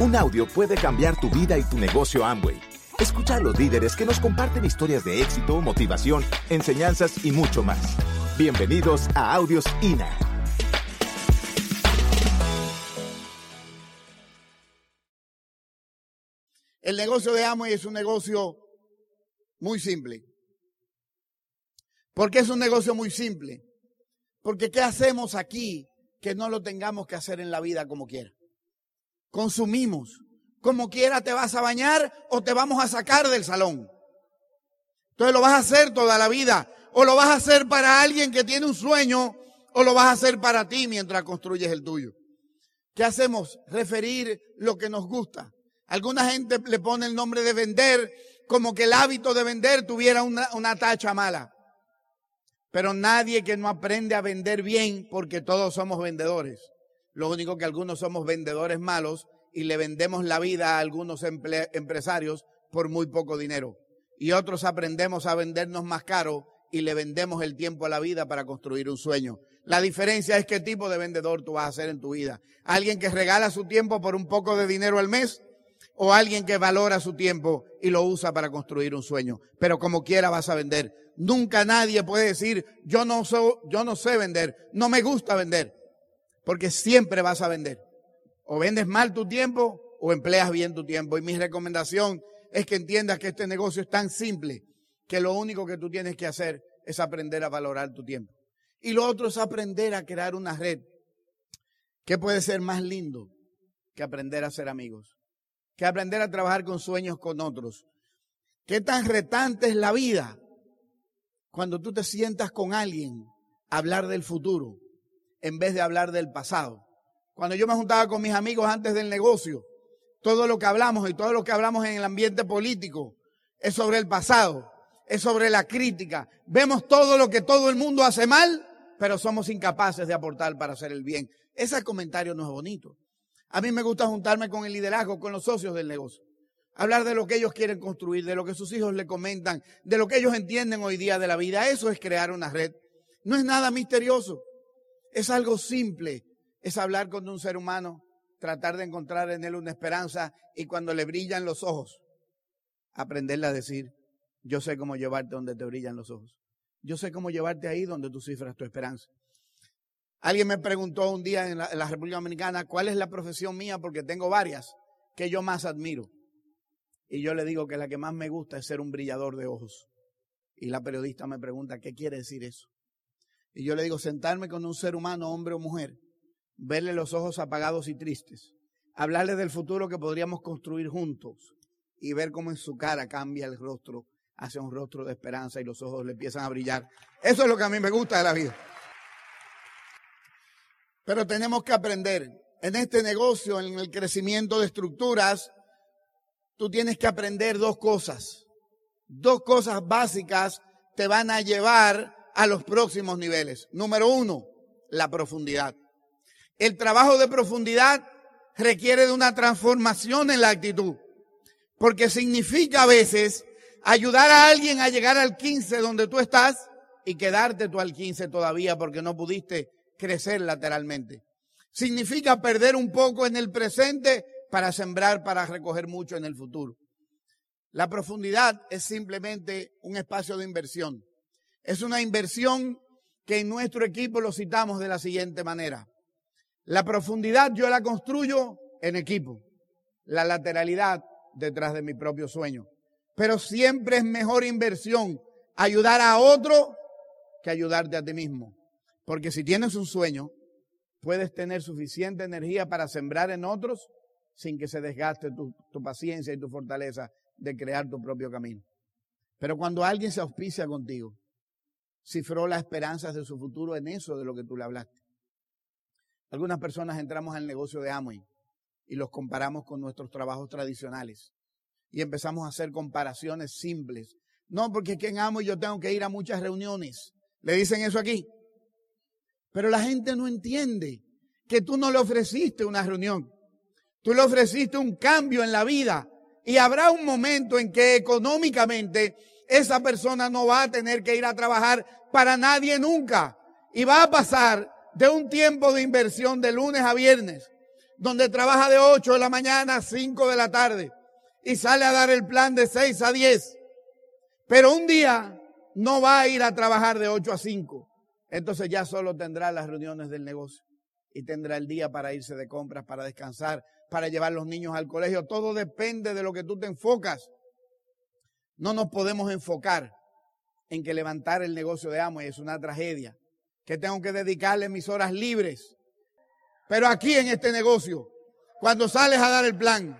Un audio puede cambiar tu vida y tu negocio Amway. Escucha a los líderes que nos comparten historias de éxito, motivación, enseñanzas y mucho más. Bienvenidos a Audios INA. El negocio de Amway es un negocio muy simple. ¿Por qué es un negocio muy simple? Porque ¿qué hacemos aquí que no lo tengamos que hacer en la vida como quiera? Consumimos. Como quiera te vas a bañar o te vamos a sacar del salón. Entonces lo vas a hacer toda la vida. O lo vas a hacer para alguien que tiene un sueño o lo vas a hacer para ti mientras construyes el tuyo. ¿Qué hacemos? Referir lo que nos gusta. Alguna gente le pone el nombre de vender como que el hábito de vender tuviera una, una tacha mala. Pero nadie que no aprende a vender bien, porque todos somos vendedores. Lo único que algunos somos vendedores malos y le vendemos la vida a algunos empresarios por muy poco dinero. Y otros aprendemos a vendernos más caro y le vendemos el tiempo a la vida para construir un sueño. La diferencia es qué tipo de vendedor tú vas a ser en tu vida. Alguien que regala su tiempo por un poco de dinero al mes o alguien que valora su tiempo y lo usa para construir un sueño. Pero como quiera vas a vender. Nunca nadie puede decir, yo no, yo no sé vender, no me gusta vender porque siempre vas a vender. O vendes mal tu tiempo o empleas bien tu tiempo. Y mi recomendación es que entiendas que este negocio es tan simple que lo único que tú tienes que hacer es aprender a valorar tu tiempo. Y lo otro es aprender a crear una red. ¿Qué puede ser más lindo que aprender a ser amigos? Que aprender a trabajar con sueños con otros. ¿Qué tan retante es la vida cuando tú te sientas con alguien a hablar del futuro? En vez de hablar del pasado. Cuando yo me juntaba con mis amigos antes del negocio, todo lo que hablamos y todo lo que hablamos en el ambiente político es sobre el pasado, es sobre la crítica. Vemos todo lo que todo el mundo hace mal, pero somos incapaces de aportar para hacer el bien. Ese comentario no es bonito. A mí me gusta juntarme con el liderazgo, con los socios del negocio. Hablar de lo que ellos quieren construir, de lo que sus hijos le comentan, de lo que ellos entienden hoy día de la vida. Eso es crear una red. No es nada misterioso. Es algo simple, es hablar con un ser humano, tratar de encontrar en él una esperanza y cuando le brillan los ojos, aprenderle a decir, yo sé cómo llevarte donde te brillan los ojos. Yo sé cómo llevarte ahí donde tú cifras tu esperanza. Alguien me preguntó un día en la, República Dominicana cuál es la profesión mía, porque tengo varias que yo más admiro. Y yo le digo que la que más me gusta es ser un brillador de ojos. Y la periodista me pregunta, ¿qué quiere decir eso? Y yo le digo, sentarme con un ser humano, hombre o mujer, verle los ojos apagados y tristes, hablarle del futuro que podríamos construir juntos y ver cómo en su cara cambia el rostro hacia un rostro de esperanza y los ojos le empiezan a brillar. Eso es lo que a mí me gusta de la vida. Pero tenemos que aprender. En este negocio, en el crecimiento de estructuras, tú tienes que aprender dos cosas. Dos cosas básicas te van a llevar a los próximos niveles. Número uno, la profundidad. El trabajo de profundidad requiere de una transformación en la actitud, porque significa a veces ayudar a alguien a llegar al 15 donde tú estás y quedarte tú al 15 todavía porque no pudiste crecer lateralmente. Significa perder un poco en el presente para sembrar, para recoger mucho en el futuro. La profundidad es simplemente un espacio de inversión. Es una inversión que en nuestro equipo lo citamos de la siguiente manera. La profundidad yo la construyo en equipo. La lateralidad detrás de mi propio sueño. Pero siempre es mejor inversión ayudar a otro que ayudarte a ti mismo. Porque si tienes un sueño, puedes tener suficiente energía para sembrar en otros sin que se desgaste tu, paciencia y tu fortaleza de crear tu propio camino. Pero cuando alguien se auspicia contigo, cifró las esperanzas de su futuro en eso de lo que tú le hablaste. Algunas personas entramos al negocio de Amway y los comparamos con nuestros trabajos tradicionales y empezamos a hacer comparaciones simples. No, porque aquí en Amway yo tengo que ir a muchas reuniones. Le dicen eso aquí. Pero la gente no entiende que tú no le ofreciste una reunión. Tú le ofreciste un cambio en la vida. Y habrá un momento en que económicamente esa persona no va a tener que ir a trabajar para nadie nunca. Y va a pasar de un tiempo de inversión de lunes a viernes, donde trabaja de 8 de la mañana a 5 de la tarde y sale a dar el plan de 6 a 10. Pero un día no va a ir a trabajar de 8 a 5. Entonces ya solo tendrá las reuniones del negocio y tendrá el día para irse de compras, para descansar, para llevar los niños al colegio. Todo depende de lo que tú te enfocas. No nos podemos enfocar en que levantar el negocio de Amo es una tragedia, que tengo que dedicarle mis horas libres. Pero aquí en este negocio, cuando sales a dar el plan,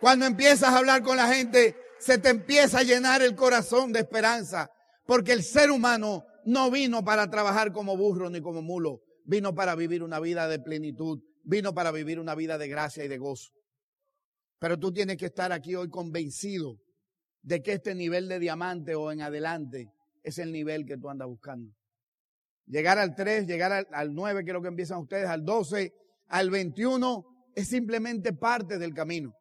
cuando empiezas a hablar con la gente, se te empieza a llenar el corazón de esperanza, porque el ser humano no vino para trabajar como burro ni como mulo, vino para vivir una vida de plenitud, vino para vivir una vida de gracia y de gozo. Pero tú tienes que estar aquí hoy convencido de que este nivel de diamante o en adelante es el nivel que tú andas buscando. Llegar al 3, llegar al, al 9, creo que empiezan ustedes, al 12, al 21, es simplemente parte del camino.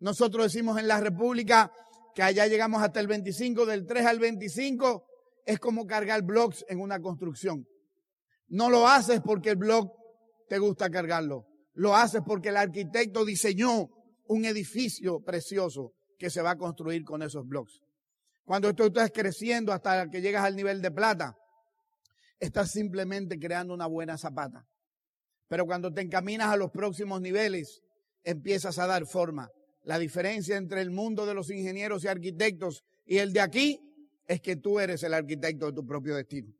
Nosotros decimos en la República que allá llegamos hasta el 25, del 3 al 25 es como cargar blocks en una construcción. No lo haces porque el block te gusta cargarlo. Lo haces porque el arquitecto diseñó un edificio precioso que se va a construir con esos blocks. Cuando tú estás creciendo hasta que llegas al nivel de plata, estás simplemente creando una buena zapata. Pero cuando te encaminas a los próximos niveles, empiezas a dar forma. La diferencia entre el mundo de los ingenieros y arquitectos y el de aquí es que tú eres el arquitecto de tu propio destino.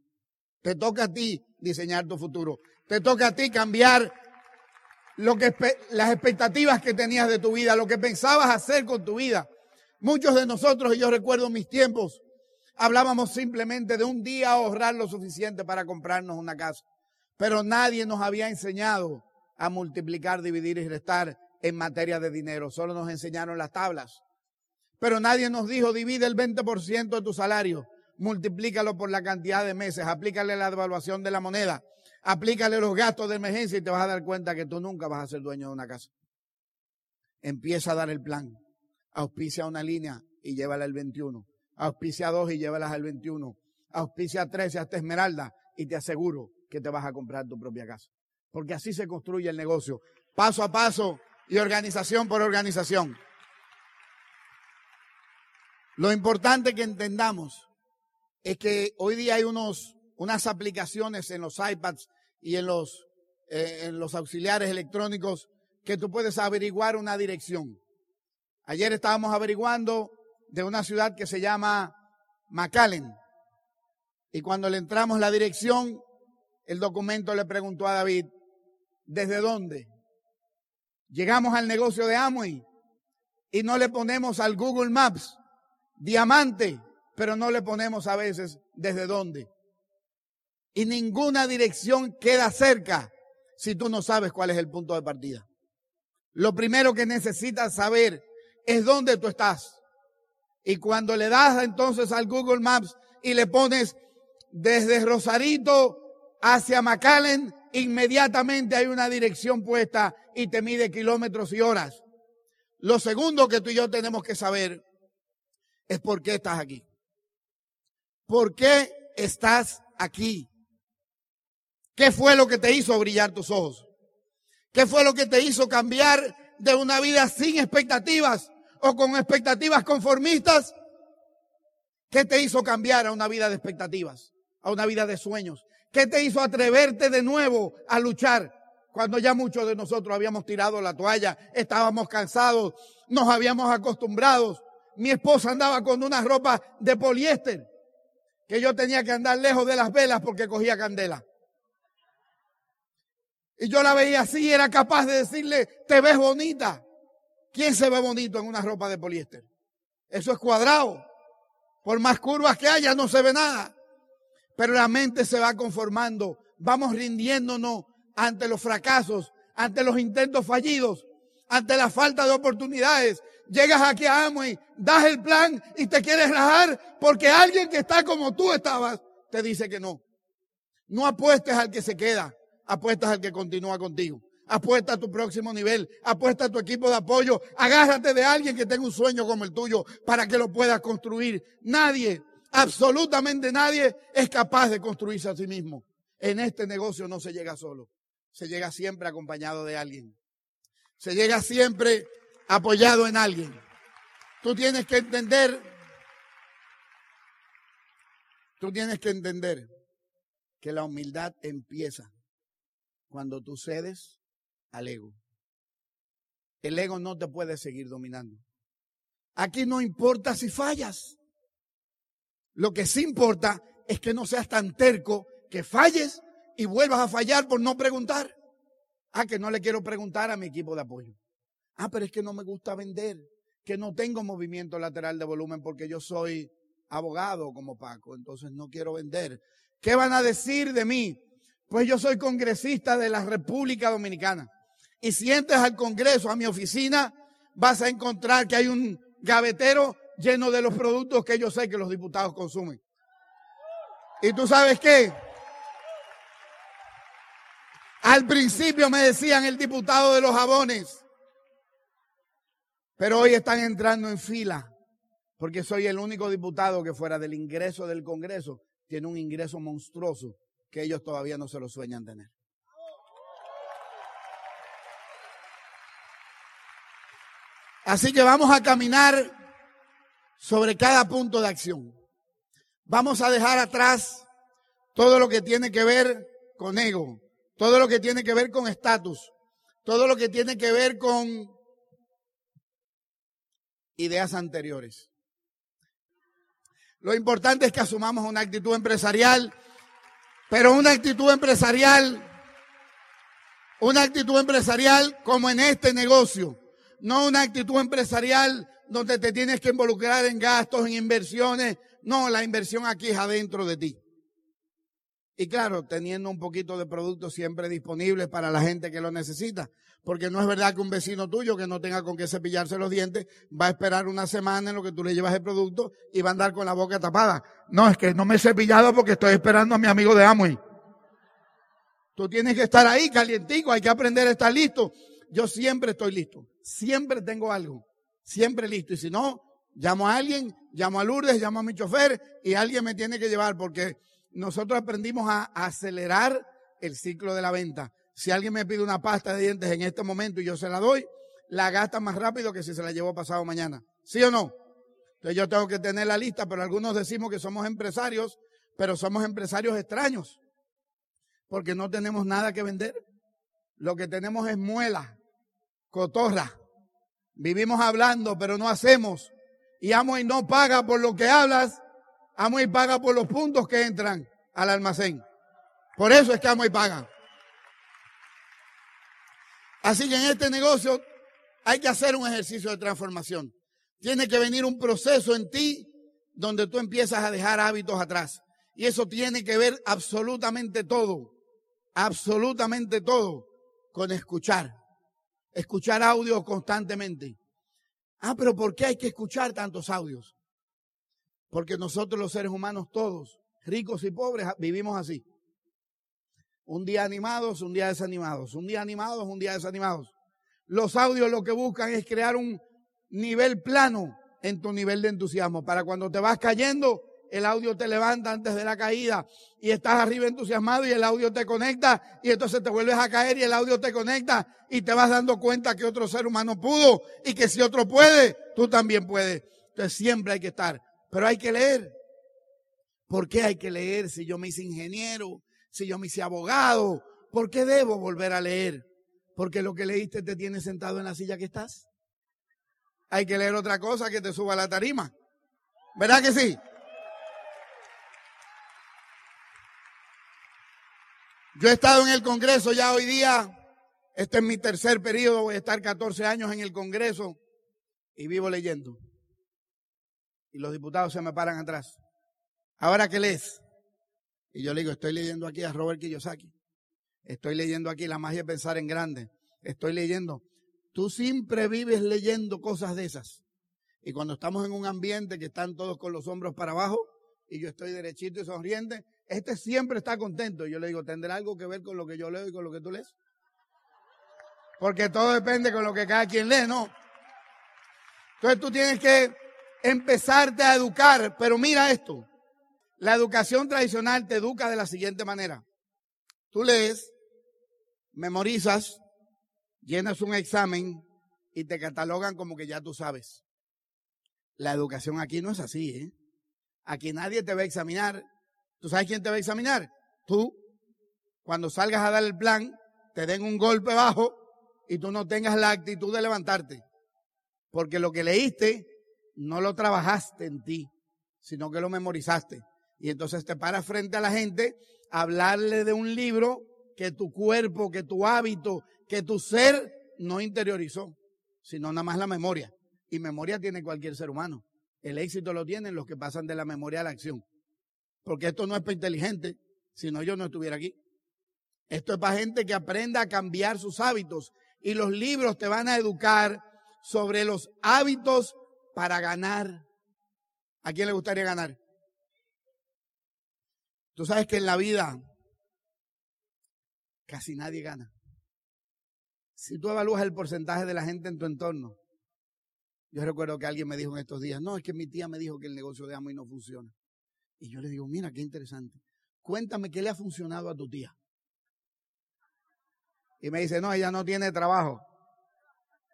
Te toca a ti diseñar tu futuro. Te toca a ti cambiar lo que, las expectativas que tenías de tu vida, lo que pensabas hacer con tu vida. Muchos de nosotros, y yo recuerdo mis tiempos, hablábamos simplemente de un día ahorrar lo suficiente para comprarnos una casa. Pero nadie nos había enseñado a multiplicar, dividir y restar en materia de dinero. Solo nos enseñaron las tablas. Pero nadie nos dijo, divide el 20% de tu salario, multiplícalo por la cantidad de meses, aplícale la devaluación de la moneda, aplícale los gastos de emergencia y te vas a dar cuenta que tú nunca vas a ser dueño de una casa. Empieza a dar el plan. Auspicia una línea y llévala al 21. Auspicia dos y llévalas al 21. Auspicia tres y hasta Esmeralda y te aseguro que te vas a comprar tu propia casa. Porque así se construye el negocio, paso a paso y organización por organización. Lo importante que entendamos es que hoy día hay unos, unas aplicaciones en los iPads y en los, eh, en los auxiliares electrónicos que tú puedes averiguar una dirección. Ayer estábamos averiguando de una ciudad que se llama McAllen. Y cuando le entramos la dirección, el documento le preguntó a David, ¿desde dónde? Llegamos al negocio de Amway y no le ponemos al Google Maps diamante, pero no le ponemos a veces desde dónde. Y ninguna dirección queda cerca si tú no sabes cuál es el punto de partida. Lo primero que necesitas saber es dónde tú estás. Y cuando le das entonces al Google Maps y le pones desde Rosarito hacia McAllen, inmediatamente hay una dirección puesta y te mide kilómetros y horas. Lo segundo que tú y yo tenemos que saber es por qué estás aquí. ¿Por qué estás aquí? ¿Qué fue lo que te hizo brillar tus ojos? ¿Qué fue lo que te hizo cambiar de una vida sin expectativas o con expectativas conformistas? ¿Qué te hizo cambiar a una vida de expectativas, a una vida de sueños? ¿Qué te hizo atreverte de nuevo a luchar cuando ya muchos de nosotros habíamos tirado la toalla, estábamos cansados, nos habíamos acostumbrado mi esposa andaba con una ropa de poliéster, que yo tenía que andar lejos de las velas porque cogía candela. Y yo la veía así y era capaz de decirle, te ves bonita. ¿Quién se ve bonito en una ropa de poliéster? Eso es cuadrado. Por más curvas que haya, no se ve nada. Pero la mente se va conformando. Vamos rindiéndonos ante los fracasos, ante los intentos fallidos, ante la falta de oportunidades, llegas aquí a Amway, das el plan y te quieres rajar porque alguien que está como tú estabas te dice que no. No apuestes al que se queda, apuestas al que continúa contigo. Apuesta a tu próximo nivel, apuesta a tu equipo de apoyo, agárrate de alguien que tenga un sueño como el tuyo para que lo puedas construir. Nadie, absolutamente nadie es capaz de construirse a sí mismo. En este negocio no se llega solo, se llega siempre acompañado de alguien. Se llega siempre apoyado en alguien. Tú tienes que entender, tú tienes que entender que la humildad empieza cuando tú cedes al ego. El ego no te puede seguir dominando. Aquí no importa si fallas. Lo que sí importa es que no seas tan terco que falles y vuelvas a fallar por no preguntar. Ah, que no le quiero preguntar a mi equipo de apoyo. Ah, pero es que no me gusta vender, que no tengo movimiento lateral de volumen porque yo soy abogado como Paco, entonces no quiero vender. ¿Qué van a decir de mí? Pues yo soy congresista de la República Dominicana. Y si entras al Congreso, a mi oficina, vas a encontrar que hay un gavetero lleno de los productos que yo sé que los diputados consumen. ¿Y tú sabes qué? Al principio me decían el diputado de los jabones, pero hoy están entrando en fila porque soy el único diputado que fuera del ingreso del Congreso tiene un ingreso monstruoso que ellos todavía no se lo sueñan tener. Así que vamos a caminar sobre cada punto de acción. Vamos a dejar atrás todo lo que tiene que ver con ego, todo lo que tiene que ver con estatus, todo lo que tiene que ver con ideas anteriores. Lo importante es que asumamos una actitud empresarial, pero una actitud empresarial, una actitud empresarial como en este negocio, no una actitud empresarial donde te tienes que involucrar en gastos, en inversiones. No, la inversión aquí es adentro de ti. Y claro, teniendo un poquito de producto siempre disponible para la gente que lo necesita. Porque no es verdad que un vecino tuyo que no tenga con qué cepillarse los dientes va a esperar una semana en lo que tú le llevas el producto y va a andar con la boca tapada. No, es que no me he cepillado porque estoy esperando a mi amigo de Amway. Tú tienes que estar ahí calientico, hay que aprender a estar listo. Yo siempre estoy listo, siempre tengo algo, siempre listo. Y si no, llamo a alguien, llamo a Lourdes, llamo a mi chofer y alguien me tiene que llevar porque nosotros aprendimos a acelerar el ciclo de la venta. Si alguien me pide una pasta de dientes en este momento y yo se la doy, la gasta más rápido que si se la llevo pasado mañana. ¿Sí o no? Entonces yo tengo que tener la lista, pero algunos decimos que somos empresarios, pero somos empresarios extraños, porque no tenemos nada que vender. Lo que tenemos es muela, cotorra. Vivimos hablando, pero no hacemos. Y amo y no paga por lo que hablas, amo y paga por los puntos que entran al almacén. Por eso es que amo y paga. Así que en este negocio hay que hacer un ejercicio de transformación. Tiene que venir un proceso en ti donde tú empiezas a dejar hábitos atrás. Y eso tiene que ver absolutamente todo, absolutamente todo con escuchar. Escuchar audios constantemente. Ah, pero ¿por qué hay que escuchar tantos audios? Porque nosotros los seres humanos todos, ricos y pobres, vivimos así. Un día animados, un día desanimados. Un día animados, un día desanimados. Los audios lo que buscan es crear un nivel plano en tu nivel de entusiasmo. Para cuando te vas cayendo, el audio te levanta antes de la caída y estás arriba entusiasmado y el audio te conecta y entonces te vuelves a caer y el audio te conecta y te vas dando cuenta que otro ser humano pudo y que si otro puede, tú también puedes. Entonces siempre hay que estar, pero hay que leer. ¿Por qué hay que leer si yo me hice ingeniero? si yo me hice abogado, ¿por qué debo volver a leer? Porque lo que leíste te tiene sentado en la silla que estás. Hay que leer otra cosa que te suba la tarima. ¿Verdad que sí? Yo he estado en el Congreso ya hoy día, este es mi tercer periodo, voy a estar 14 años en el Congreso y vivo leyendo. Y los diputados se me paran atrás. Ahora qué lees, y yo le digo, estoy leyendo aquí a Robert Kiyosaki. Estoy leyendo aquí La magia de pensar en grande. Estoy leyendo. Tú siempre vives leyendo cosas de esas. Y cuando estamos en un ambiente que están todos con los hombros para abajo y yo estoy derechito y sonriente, este siempre está contento. Y yo le digo, ¿tendrá algo que ver con lo que yo leo y con lo que tú lees? Porque todo depende con lo que cada quien lee, ¿no? Entonces tú tienes que empezarte a educar, pero mira esto. La educación tradicional te educa de la siguiente manera. Tú lees, memorizas, llenas un examen y te catalogan como que ya tú sabes. La educación aquí no es así, ¿eh? Aquí nadie te va a examinar. ¿Tú sabes quién te va a examinar? Tú. Cuando salgas a dar el plan, te den un golpe bajo y tú no tengas la actitud de levantarte. Porque lo que leíste no lo trabajaste en ti, sino que lo memorizaste. Y entonces te paras frente a la gente a hablarle de un libro que tu cuerpo, que tu hábito, que tu ser no interiorizó, sino nada más la memoria. Y memoria tiene cualquier ser humano. El éxito lo tienen los que pasan de la memoria a la acción. Porque esto no es para inteligente, si no yo no estuviera aquí. Esto es para gente que aprenda a cambiar sus hábitos. Y los libros te van a educar sobre los hábitos para ganar. ¿A quién le gustaría ganar? Tú sabes que en la vida casi nadie gana. Si tú evalúas el porcentaje de la gente en tu entorno, yo recuerdo que alguien me dijo en estos días, no, es que mi tía me dijo que el negocio de y no funciona. Y yo le digo, mira, qué interesante. Cuéntame qué le ha funcionado a tu tía. Y me dice, no, ella no tiene trabajo.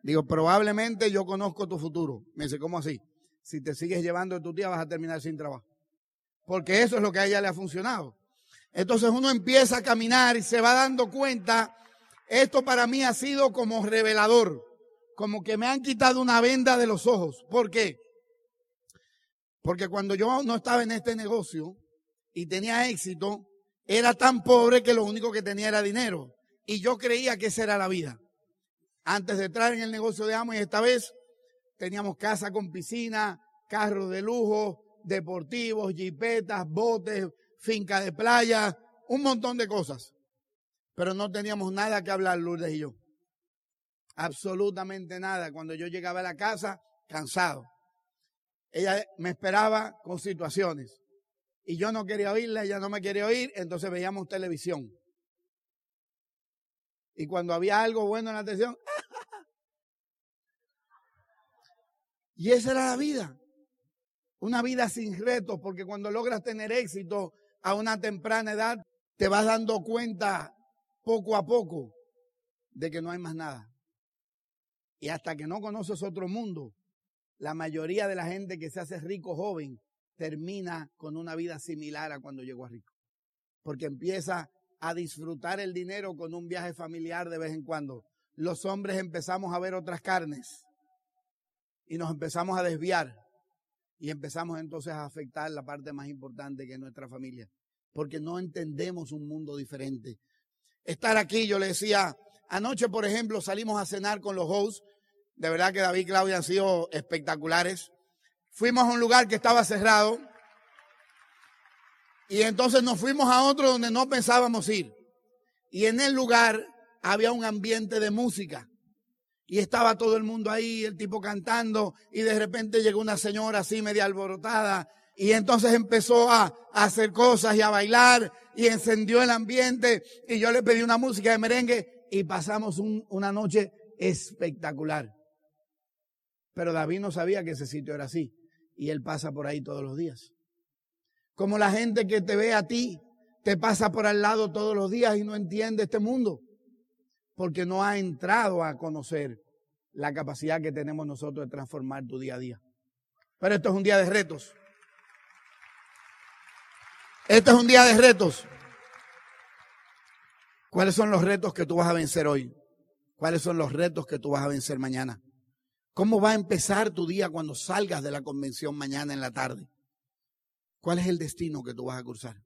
Digo, probablemente yo conozco tu futuro. Me dice, ¿cómo así? Si te sigues llevando de tu tía vas a terminar sin trabajo. Porque eso es lo que a ella le ha funcionado. Entonces uno empieza a caminar y se va dando cuenta, esto para mí ha sido como revelador, como que me han quitado una venda de los ojos. ¿Por qué? Porque cuando yo no estaba en este negocio y tenía éxito, era tan pobre que lo único que tenía era dinero. Y yo creía que esa era la vida antes de entrar en el negocio de Amo y esta vez teníamos casa con piscina, carros de lujo, deportivos, jipetas, botes, finca de playa, un montón de cosas. Pero no teníamos nada que hablar Lourdes y yo. Absolutamente nada. Cuando yo llegaba a la casa, cansado. Ella me esperaba con situaciones. Y yo no quería oírla, ella no me quería oír, entonces veíamos televisión. Y cuando había algo bueno en la televisión, y esa era la vida. Una vida sin retos, porque cuando logras tener éxito a una temprana edad, te vas dando cuenta poco a poco de que no hay más nada. Y hasta que no conoces otro mundo, la mayoría de la gente que se hace rico joven termina con una vida similar a cuando llegó a rico. Porque empieza a disfrutar el dinero con un viaje familiar de vez en cuando. Los hombres empezamos a ver otras carnes y nos empezamos a desviar y empezamos entonces a afectar la parte más importante que es nuestra familia, porque no entendemos un mundo diferente. Estar aquí, yo le decía, anoche por ejemplo salimos a cenar con los hosts, de verdad que David y Claudia han sido espectaculares. Fuimos a un lugar que estaba cerrado, y entonces nos fuimos a otro donde no pensábamos ir. Y en el lugar había un ambiente de música. Y estaba todo el mundo ahí, el tipo cantando, y de repente llegó una señora así media alborotada, y entonces empezó a, hacer cosas y a bailar, y encendió el ambiente, y yo le pedí una música de merengue, y pasamos una noche espectacular. Pero David no sabía que ese sitio era así, y él pasa por ahí todos los días. Como la gente que te ve a ti, te pasa por al lado todos los días y no entiende este mundo. Porque no ha entrado a conocer la capacidad que tenemos nosotros de transformar tu día a día. Pero esto es un día de retos. Este es un día de retos. ¿Cuáles son los retos que tú vas a vencer hoy? ¿Cuáles son los retos que tú vas a vencer mañana? ¿Cómo va a empezar tu día cuando salgas de la convención mañana en la tarde? ¿Cuál es el destino que tú vas a cursar?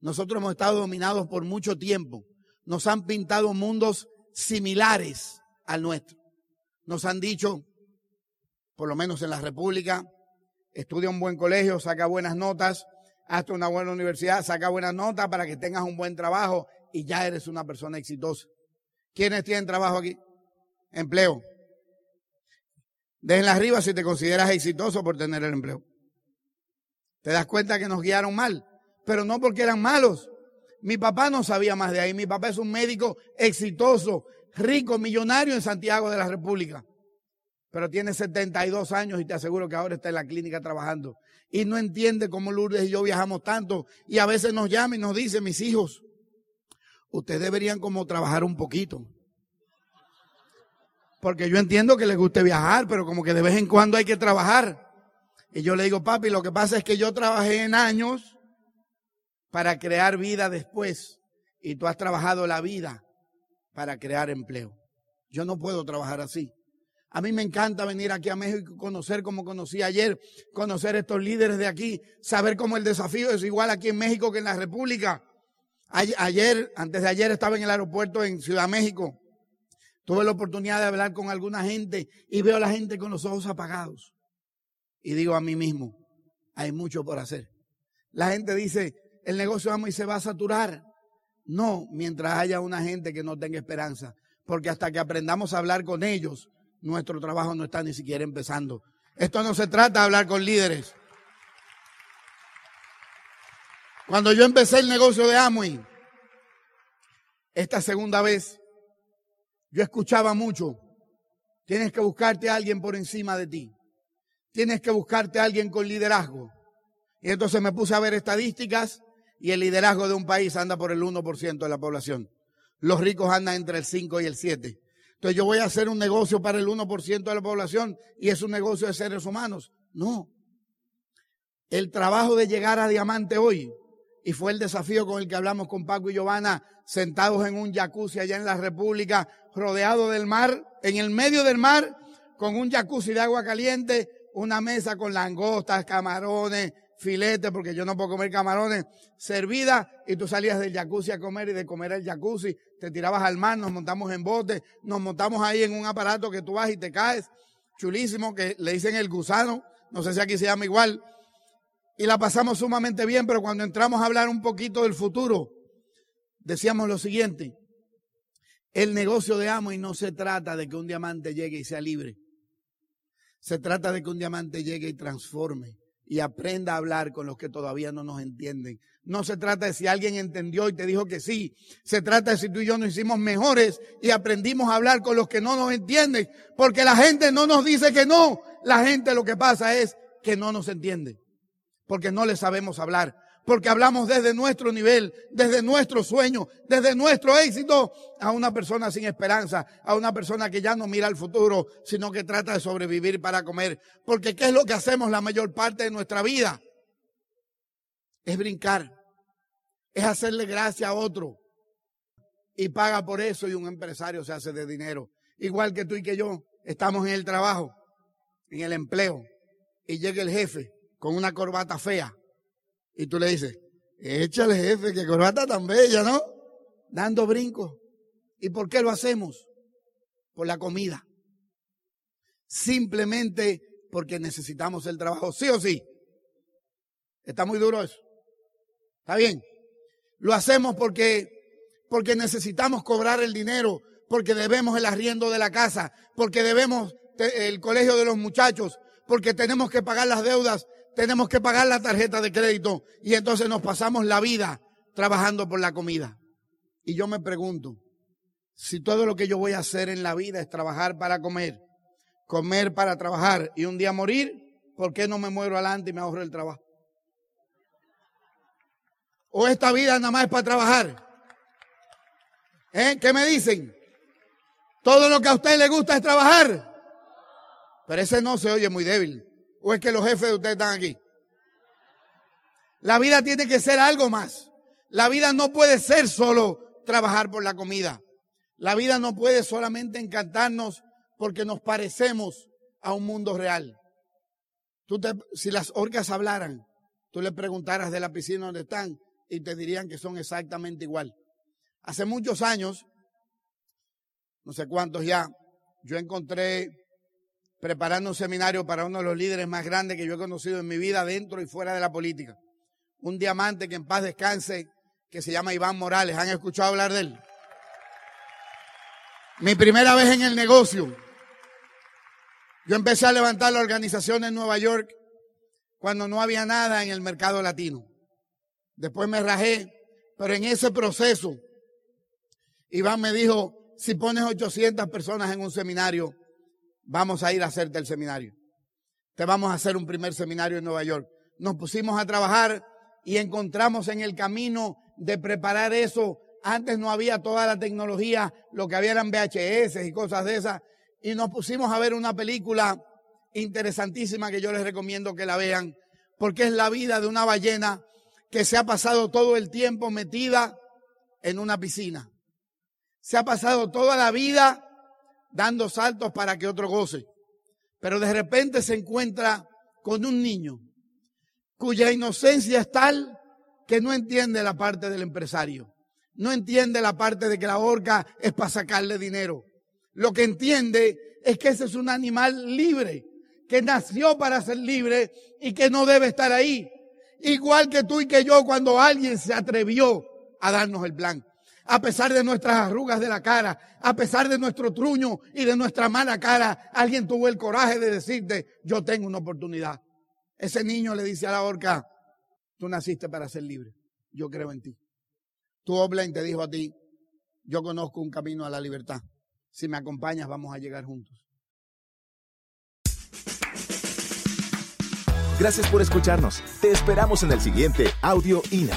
Nosotros hemos estado dominados por mucho tiempo. Nos han pintado mundos similares al nuestro. Nos han dicho, por lo menos en la República, estudia un buen colegio, saca buenas notas, hazte una buena universidad, saca buenas notas para que tengas un buen trabajo y ya eres una persona exitosa. ¿Quiénes tienen trabajo aquí? Empleo. Déjenla arriba si te consideras exitoso por tener el empleo. Te das cuenta que nos guiaron mal, pero no porque eran malos. Mi papá no sabía más de ahí. Mi papá es un médico exitoso, rico, millonario en Santiago de la República. Pero tiene 72 años y te aseguro que ahora está en la clínica trabajando. Y no entiende cómo Lourdes y yo viajamos tanto. Y a veces nos llama y nos dice, mis hijos, ustedes deberían como trabajar un poquito. Porque yo entiendo que les guste viajar, pero como que de vez en cuando hay que trabajar. Y yo le digo, papi, lo que pasa es que yo trabajé en años para crear vida después. Y tú has trabajado la vida para crear empleo. Yo no puedo trabajar así. A mí me encanta venir aquí a México y conocer como conocí ayer, conocer estos líderes de aquí, saber cómo el desafío es igual aquí en México que en la República. Ayer, antes de ayer estaba en el aeropuerto en Ciudad México. Tuve la oportunidad de hablar con alguna gente y veo a la gente con los ojos apagados. Y digo a mí mismo, hay mucho por hacer. La gente dice, el negocio vamos y se va a saturar. No, mientras haya una gente que no tenga esperanza. Porque hasta que aprendamos a hablar con ellos, nuestro trabajo no está ni siquiera empezando. Esto no se trata de hablar con líderes. Cuando yo empecé el negocio de Amway, esta segunda vez, yo escuchaba mucho, tienes que buscarte a alguien por encima de ti. Tienes que buscarte a alguien con liderazgo. Y entonces me puse a ver estadísticas y el liderazgo de un país anda por el 1% de la población. Los ricos andan entre el 5 y el 7. Entonces yo voy a hacer un negocio para el 1% de la población y es un negocio de seres humanos. No. El trabajo de llegar a diamante hoy, y fue el desafío con el que hablamos con Paco y Giovanna, sentados en un jacuzzi allá en la República, rodeado del mar, en el medio del mar, con un jacuzzi de agua caliente, una mesa con langostas, camarones, filete, porque yo no puedo comer camarones, servida, y tú salías del jacuzzi a comer y de comer al jacuzzi, te tirabas al mar, nos montamos en bote, nos montamos ahí en un aparato que tú vas y te caes, chulísimo, que le dicen el gusano, no sé si aquí se llama igual, y la pasamos sumamente bien, pero cuando entramos a hablar un poquito del futuro, decíamos lo siguiente, el negocio de amo y no se trata de que un diamante llegue y sea libre. Se trata de que un diamante llegue y transforme y aprenda a hablar con los que todavía no nos entienden. No se trata de si alguien entendió y te dijo que sí. Se trata de si tú y yo nos hicimos mejores y aprendimos a hablar con los que no nos entienden. Porque la gente no nos dice que no. La gente lo que pasa es que no nos entiende. Porque no le sabemos hablar porque hablamos desde nuestro nivel, desde nuestro sueño, desde nuestro éxito a una persona sin esperanza, a una persona que ya no mira al futuro, sino que trata de sobrevivir para comer. Porque ¿qué es lo que hacemos la mayor parte de nuestra vida? Es brincar, es hacerle gracia a otro y paga por eso y un empresario se hace de dinero. Igual que tú y que yo estamos en el trabajo, en el empleo y llega el jefe con una corbata fea y tú le dices, échale jefe, que corbata tan bella, ¿no? Dando brincos. ¿Y por qué lo hacemos? Por la comida. Simplemente porque necesitamos el trabajo, sí o sí. Está muy duro eso. ¿Está bien? Lo hacemos porque, porque necesitamos cobrar el dinero, porque debemos el arriendo de la casa, porque debemos el colegio de los muchachos, porque tenemos que pagar las deudas tenemos que pagar la tarjeta de crédito y entonces nos pasamos la vida trabajando por la comida. Y yo me pregunto, si todo lo que yo voy a hacer en la vida es trabajar para comer, comer para trabajar y un día morir, ¿por qué no me muero adelante y me ahorro el trabajo? ¿O esta vida nada más es para trabajar? ¿Eh? ¿Qué me dicen? Todo lo que a usted le gusta es trabajar. Pero ese no se oye muy débil. ¿O es que los jefes de ustedes están aquí? La vida tiene que ser algo más. La vida no puede ser solo trabajar por la comida. La vida no puede solamente encantarnos porque nos parecemos a un mundo real. Tú si las orcas hablaran, tú le preguntaras de la piscina donde están y te dirían que son exactamente igual. Hace muchos años, no sé cuántos ya, yo encontré preparando un seminario para uno de los líderes más grandes que yo he conocido en mi vida dentro y fuera de la política. Un diamante que en paz descanse, que se llama Iván Morales. ¿Han escuchado hablar de él? Mi primera vez en el negocio. Yo empecé a levantar la organización en Nueva York cuando no había nada en el mercado latino. Después me rajé, pero en ese proceso, Iván me dijo, si pones 800 personas en un seminario, vamos a ir a hacerte el seminario. Te vamos a hacer un primer seminario en Nueva York. Nos pusimos a trabajar y encontramos en el camino de preparar eso. Antes no había toda la tecnología, lo que había eran VHS y cosas de esas. y nos pusimos a ver una película interesantísima que yo les recomiendo que la vean, porque es la vida de una ballena que se ha pasado todo el tiempo metida en una piscina. Se ha pasado toda la vida dando saltos para que otro goce. Pero de repente se encuentra con un niño cuya inocencia es tal que no entiende la parte del empresario. No entiende la parte de que la horca es para sacarle dinero. Lo que entiende es que ese es un animal libre, que nació para ser libre y que no debe estar ahí. Igual que tú y que yo cuando alguien se atrevió a darnos el plan. A pesar de nuestras arrugas de la cara, a pesar de nuestro truño y de nuestra mala cara, alguien tuvo el coraje de decirte, yo tengo una oportunidad. Ese niño le dice a la horca, tú naciste para ser libre, yo creo en ti. Tu Oblen te dijo a ti, yo conozco un camino a la libertad. Si me acompañas, vamos a llegar juntos. Gracias por escucharnos. Te esperamos en el siguiente Audio INA.